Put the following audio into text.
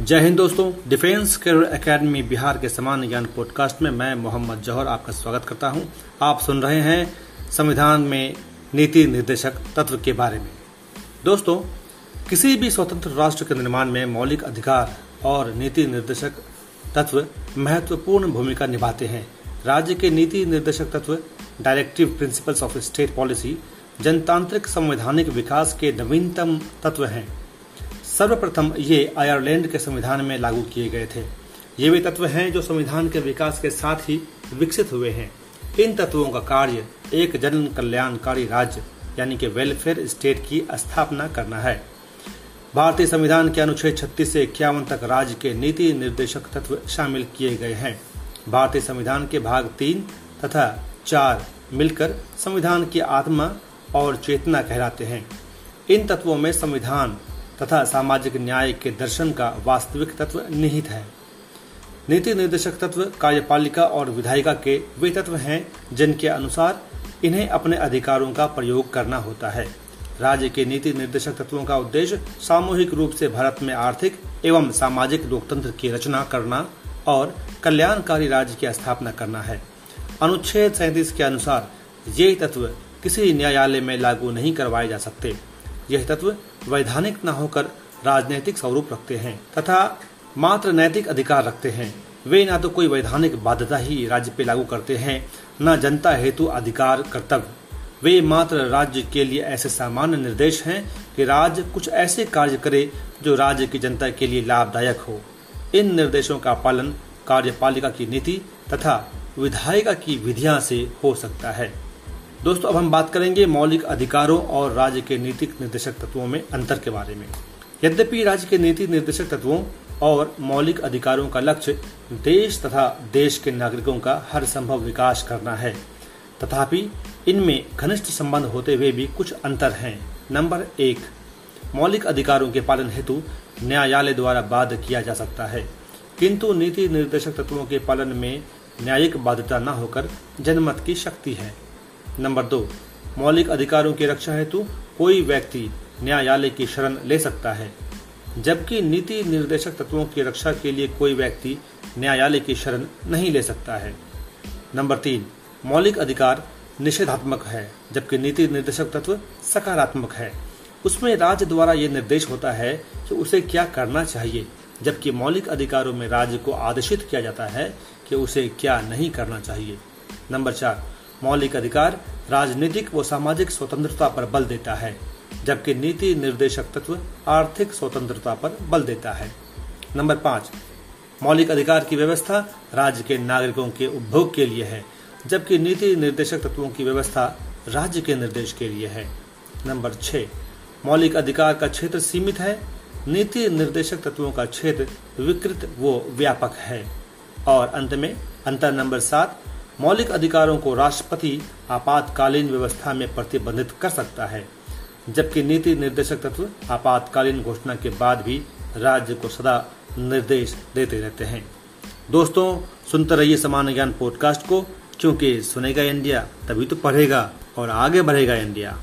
जय हिंद दोस्तों, defence career academy Bihar के समान ज्ञान पॉडकास्ट में मैं मोहम्मद जौहर आपका स्वागत करता हूँ। आप सुन रहे हैं संविधान में नीति निर्देशक तत्व के बारे में। दोस्तों, किसी भी स्वतंत्र राष्ट्र के निर्माण में मौलिक अधिकार और नीति निर्देशक तत्व महत्वपूर्ण भूमिका निभाते हैं। राज्य के नीति निर्देशक तत्व directive principles of state policy जनतांत्रिक संवैधानिक विकास के नवीनतम तत्व हैं। सर्वप्रथम ये आयरलैंड के संविधान में लागू किए गए थे। ये वे तत्व हैं जो संविधान के विकास के साथ ही विकसित हुए हैं। इन तत्वों का कार्य एक जन कल्याणकारी राज्य, यानी कि वेलफेयर स्टेट की स्थापना करना है। भारतीय संविधान के अनुच्छेद 36 से इक्यावन तक राज्य के नीति निर्देशक तत्व शामिल किए गए हैं। भारतीय संविधान के भाग तीन तथा चार मिलकर संविधान की आत्मा और चेतना कहलाते हैं। इन तत्वों में संविधान तथा सामाजिक न्याय के दर्शन का वास्तविक तत्व निहित है। नीति निर्देशक तत्व, कार्यपालिका और विधायिका के वे तत्व हैं जिनके अनुसार इन्हें अपने अधिकारों का प्रयोग करना होता है। राज्य के नीति निर्देशक तत्वों का उद्देश्य सामूहिक रूप से भारत में आर्थिक एवं सामाजिक लोकतंत्र की रचना करना और कल्याणकारी राज्य की स्थापना करना है। अनुच्छेद सैंतीस के अनुसार ये तत्व किसी न्यायालय में लागू नहीं करवाए जा सकते। यह तत्व वैधानिक न होकर राजनैतिक स्वरूप रखते हैं, तथा मात्र नैतिक अधिकार रखते हैं। वे न तो कोई वैधानिक बाध्यता ही राज्य पे लागू करते हैं, न जनता हेतु अधिकार कर्तव्य। वे मात्र राज्य के लिए ऐसे सामान्य निर्देश हैं कि राज्य कुछ ऐसे कार्य करे जो राज्य की जनता के लिए लाभदायक हो। इन निर्देशों का पालन कार्यपालिका की नीति तथा विधायिका की विधियाँ से हो सकता है। दोस्तों, अब हम बात करेंगे मौलिक अधिकारों और राज्य के नीतिक निर्देशक तत्वों में अंतर के बारे में। यद्यपि राज्य के नीति निर्देशक तत्वों और मौलिक अधिकारों का लक्ष्य देश तथा देश के नागरिकों का हर संभव विकास करना है, तथापि इनमें घनिष्ठ संबंध होते हुए भी कुछ अंतर हैं। नंबर एक, मौलिक अधिकारों के पालन हेतु न्यायालय द्वारा बाध्य किया जा सकता है। किंतु नीति निर्देशक तत्वों के पालन में न्यायिक बाध्यता न होकर जनमत की शक्ति है। नंबर दो, मौलिक अधिकारों की रक्षा हेतु कोई व्यक्ति न्यायालय की शरण ले सकता है, जबकि नीति निर्देशक तत्वों की रक्षा के लिए कोई व्यक्ति न्यायालय की शरण नहीं ले सकता है। नंबर तीन, मौलिक अधिकार निषेधात्मक है, जबकि नीति निर्देशक तत्व सकारात्मक है। उसमें राज्य द्वारा ये निर्देश होता है कि उसे क्या करना चाहिए, जबकि मौलिक अधिकारों में राज्य को आदेशित किया जाता है कि उसे क्या नहीं करना चाहिए। नंबर चार मौलिक अधिकार, राजनीतिक व सामाजिक स्वतंत्रता पर बल देता है, जबकि नीति निर्देशक तत्व आर्थिक स्वतंत्रता पर बल देता है। नंबर पाँच, मौलिक अधिकार की व्यवस्था राज्य के नागरिकों के उपभोग के लिए है, जबकि नीति निर्देशक तत्वों की व्यवस्था राज्य के निर्देश के लिए है। नंबर छह मौलिक अधिकार का क्षेत्र सीमित है, नीति निर्देशक तत्वों का क्षेत्र विकृत व व्यापक है। और अंत में, अंतर नंबर सात मौलिक अधिकारों को राष्ट्रपति आपातकालीन व्यवस्था में प्रतिबंधित कर सकता है, जबकि नीति निर्देशक तत्व आपातकालीन घोषणा के बाद भी राज्य को सदा निर्देश देते रहते हैं। दोस्तों, सुनते रहिए समान ज्ञान पॉडकास्ट को। क्योंकि सुनेगा इंडिया, तभी तो पढ़ेगा और आगे बढ़ेगा इंडिया।